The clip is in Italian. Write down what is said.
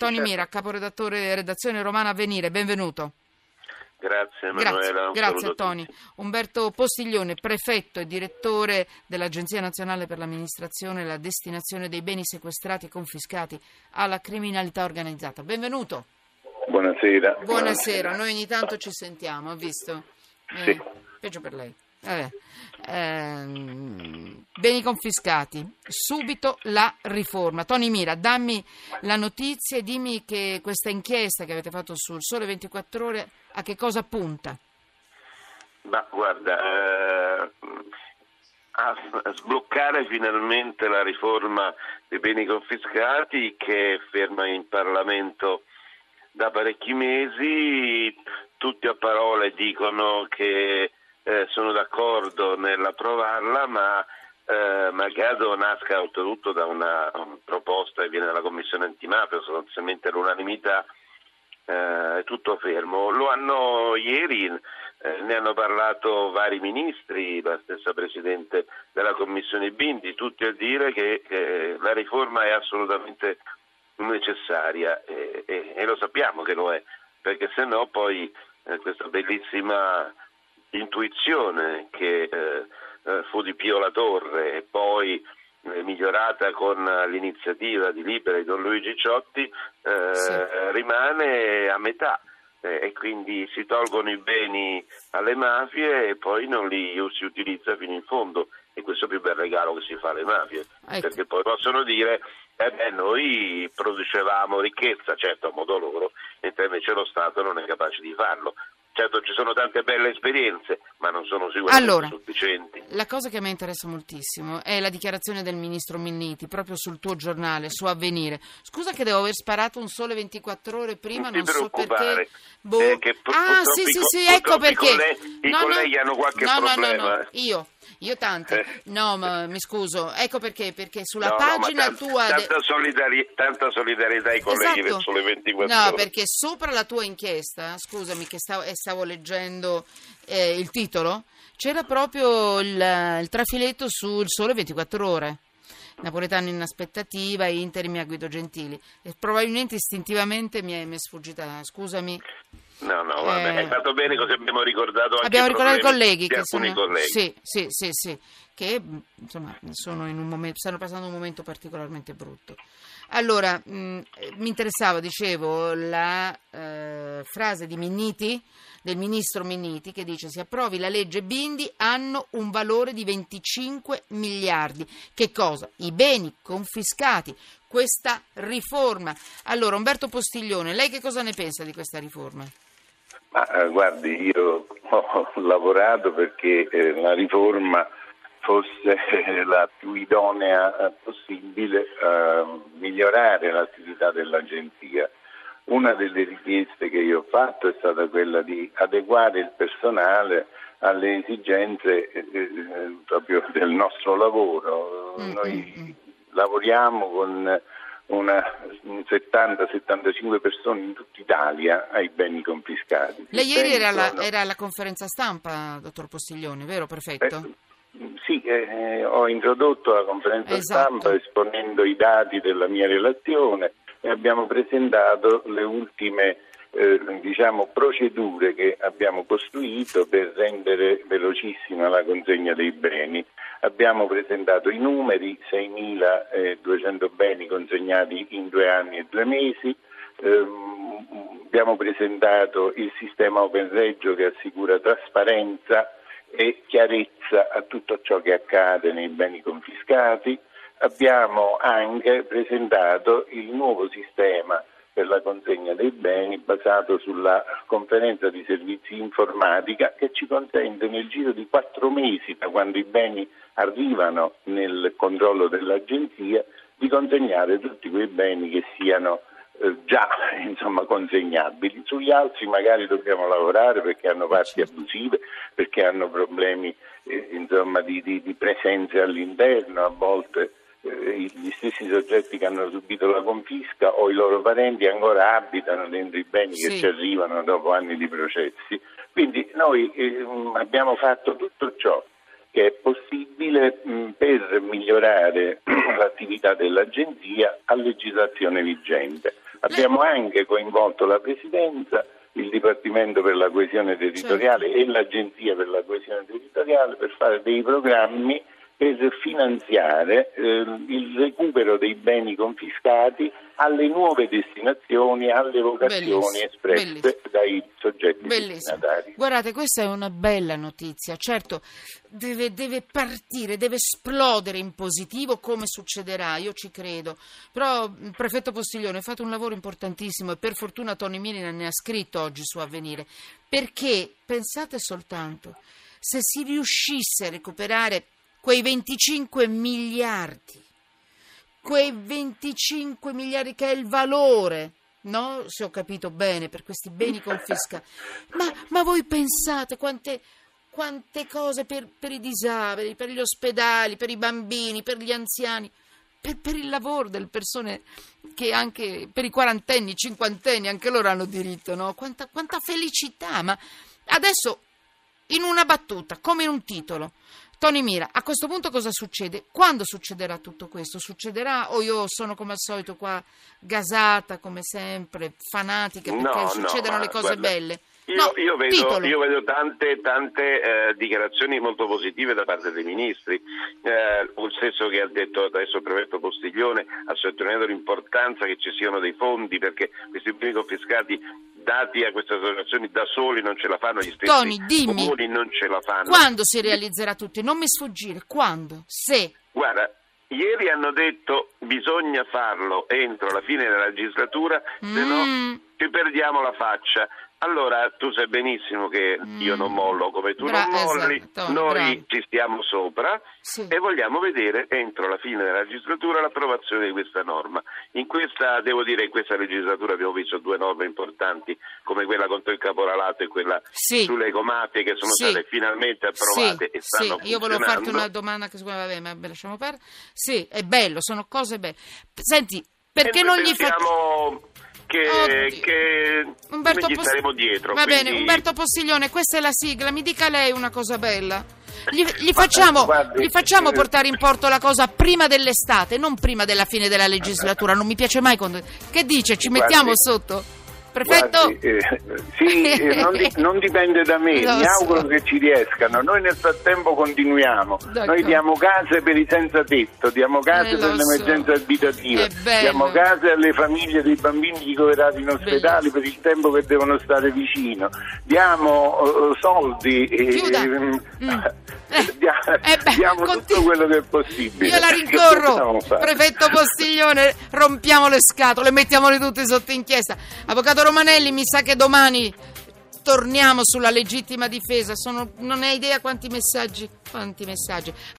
Tony Certo. Mira, caporedattore redazione romana Avvenire, benvenuto. Grazie Emanuela. Grazie, grazie a Tony. Umberto Postiglione, prefetto e direttore dell'Agenzia Nazionale per l'Amministrazione e la Destinazione dei Beni Sequestrati e Confiscati alla Criminalità Organizzata. Benvenuto. Buonasera. Buonasera, noi ogni tanto ci sentiamo, ha visto? Eh, Sì. Peggio per lei. Vabbè. Ehm, beni confiscati, subito la riforma. Tony Mira, dammi la notizia e dimmi che questa inchiesta che avete fatto sul Sole 24 Ore a che cosa punta? Ma guarda, eh, a a sbloccare finalmente la riforma dei beni confiscati che è ferma in Parlamento da parecchi mesi, tutti a parole dicono che eh, sono d'accordo nell'approvarla, ma eh, malgrado nasca oltretutto da una um, proposta che viene dalla Commissione antimafia, sostanzialmente all'unanimità, eh, è tutto fermo. Lo hanno ieri, eh, ne hanno parlato vari ministri, la stessa Presidente della Commissione Bindi, tutti a dire che eh, la riforma è assolutamente necessaria e, e- e lo sappiamo che lo è, perché se no poi eh, questa bellissima intuizione che eh, eh, fu di Pio La Torre e poi eh, migliorata con l'iniziativa di Libera di Don Luigi Ciotti eh, Sì. rimane a metà e quindi si tolgono i beni alle mafie e poi non li si utilizza fino in fondo e questo è il più bel regalo che si fa alle mafie Ecco. perché poi possono dire eh beh, noi producevamo ricchezza, certo a modo loro, mentre invece lo Stato non è capace di farlo. Certo ci sono tante belle esperienze, ma non sono sicuramente Allora. sufficienti. La cosa che a me interessa moltissimo è la dichiarazione del ministro Minniti proprio sul tuo giornale, su Avvenire. Scusa che devo aver sparato un sole 24 ore prima, Non non so perché. Boh. eh, che pur- ah, sì, i sì, sì, ecco purtroppo i perché. colleghi- i colleghi hanno qualche no, No, no, problema. no, io. Io tanti. Eh. No, ma mi scuso. Ecco perché, perché sulla No, no, pagina tan- tua... de- tanta, solidari- tanta solidarietà ai colleghi Esatto. del Sole 24 No, ore. perché sopra la tua inchiesta, scusami che stavo, eh, stavo leggendo eh, il titolo, c'era proprio il, il trafiletto sul Sole 24 Ore. Napoletano in aspettativa, interimi a Guido Gentili. E probabilmente istintivamente mi è, mi è sfuggita, scusami. No, no, vabbè, Eh, è stato bene così abbiamo ricordato anche Abbiamo ricordato i colleghi che alcuni sono, colleghi. Sì, sì, sì, sì, che insomma sono in un momento, stanno passando un momento particolarmente brutto. Allora, mh, eh, mi interessava, dicevo, la eh, frase di Minniti, del ministro Minniti, che dice si approvi la legge Bindi hanno un valore di 25 miliardi. Che cosa? I beni confiscati, questa riforma. Allora, Umberto Postiglione, lei che cosa ne pensa di questa riforma? Ma eh, guardi, io ho lavorato perché eh, la riforma fosse eh, la più idonea eh, possibile a migliorare l'attività dell'agenzia. Una delle richieste che io ho fatto è stata quella di adeguare il personale alle esigenze eh, eh, proprio del nostro lavoro. Mm, Noi mm, mm. lavoriamo con 70-75 persone in tutta Italia ai beni confiscati. Lei ieri era alla, sono- era alla conferenza stampa, dottor Postiglione, vero? Prefetto? Eh, sì, eh, ho introdotto la conferenza Esatto. stampa esponendo i dati della mia relazione e abbiamo presentato le ultime eh, diciamo, procedure che abbiamo costruito per rendere velocissima la consegna dei beni. Abbiamo presentato i numeri, 6.200 beni consegnati in due anni e due mesi, Ehm, abbiamo presentato il sistema Open Reggio che assicura trasparenza e chiarezza a tutto ciò che accade nei beni confiscati. Abbiamo anche presentato il nuovo sistema per la consegna dei beni basato sulla conferenza di servizi informatica che ci consente nel giro di quattro mesi da quando i beni arrivano nel controllo dell'agenzia di consegnare tutti quei beni che siano eh, già insomma, consegnabili. Sugli altri magari dobbiamo lavorare perché hanno parti abusive, perché hanno problemi eh, insomma, di, di, di presenze all'interno, a volte gli stessi soggetti che hanno subito la confisca o i loro parenti ancora abitano dentro i beni che Sì. ci arrivano dopo anni di processi. Quindi noi eh, abbiamo fatto tutto ciò che è possibile mh, per migliorare l'attività dell'agenzia a legislazione vigente. Abbiamo anche coinvolto la Presidenza, il Dipartimento per la coesione territoriale Certo. e l'Agenzia per la coesione territoriale per fare dei programmi per finanziare eh, il recupero dei beni confiscati alle nuove destinazioni, alle vocazioni espresse bellissimo. dai soggetti Bellissimo. destinatari. Guardate, questa è una bella notizia. Certo, deve, deve partire, deve esplodere in positivo come succederà, io ci credo. Però, prefetto Postiglione, ha fatto un lavoro importantissimo e per fortuna Tony Milina ne ha scritto oggi su Avvenire. Perché, pensate soltanto, se si riuscisse a recuperare quei 25 miliardi quei 25 miliardi che è il valore, no? Se ho capito bene, per questi beni confiscati. Ma, ma voi pensate quante, quante cose per, per i disabili, per gli ospedali, per i bambini, per gli anziani, per, per il lavoro delle persone che anche per i quarantenni, i cinquantenni, anche loro hanno diritto, no? Quanta, quanta felicità, ma adesso in una battuta, come in un titolo. Tony Mira, a questo punto cosa succede? Quando succederà tutto questo? Succederà o io sono come al solito qua gasata come sempre, fanatica perché No, no, succedono ma le cose guarda, belle? Io, no, io vedo, io vedo tante, tante eh, dichiarazioni molto positive da parte dei ministri, eh, lo stesso che ha detto adesso il prefetto Postiglione ha sottolineato l'importanza che ci siano dei fondi perché questi beni confiscati dati a queste associazioni da soli non ce la fanno, gli stessi Tony, dimmi. comuni non ce la fanno. Quando si realizzerà tutto? Non mi sfuggire, quando? Se? Guarda, ieri hanno detto bisogna farlo entro la fine della legislatura, se Mm. no ci perdiamo la faccia. Allora tu sai benissimo che io non mollo come tu Mm. Bra- non molli, esatto, noi bravo. ci stiamo sopra Sì. e vogliamo vedere entro la fine della legislatura l'approvazione di questa norma. In questa, devo dire, in questa legislatura abbiamo visto due norme importanti come quella contro il caporalato e quella Sì. sulle ecomafie che sono Sì. state finalmente approvate e stanno sì. Io volevo farti una domanda che me, vabbè, ma lasciamo perdere. Sì, è bello, sono cose belle. Senti, perché non gli fate... che, che gli Pos- staremo dietro. Va bene, quindi- Umberto Postiglione, questa è la sigla, mi dica lei una cosa bella. Gli, gli facciamo, gli facciamo eh, portare in porto la cosa prima dell'estate, non prima della fine della legislatura. Non mi piace mai quando. Che dice? Ci mettiamo sotto? Prefetto? Guardi, eh, sì, eh, non, di- non dipende da me, Lo mi so. auguro che ci riescano. Noi nel frattempo continuiamo. D'accordo. Noi diamo case per i senza tetto, diamo case Eh, lo per l'emergenza so. abitativa, bello. diamo case alle famiglie dei bambini ricoverati in ospedali per il tempo che devono stare vicino, diamo eh, soldi e Chiuda. Mm. Dia- eh beh, diamo continu- tutto quello che è possibile. Io la rincorro, prefetto Postiglione, rompiamo le scatole, mettiamole tutte sotto inchiesta. Avvocato Romanelli, mi sa che domani torniamo sulla legittima difesa. Sono- non hai idea quanti messaggi, quanti messaggi.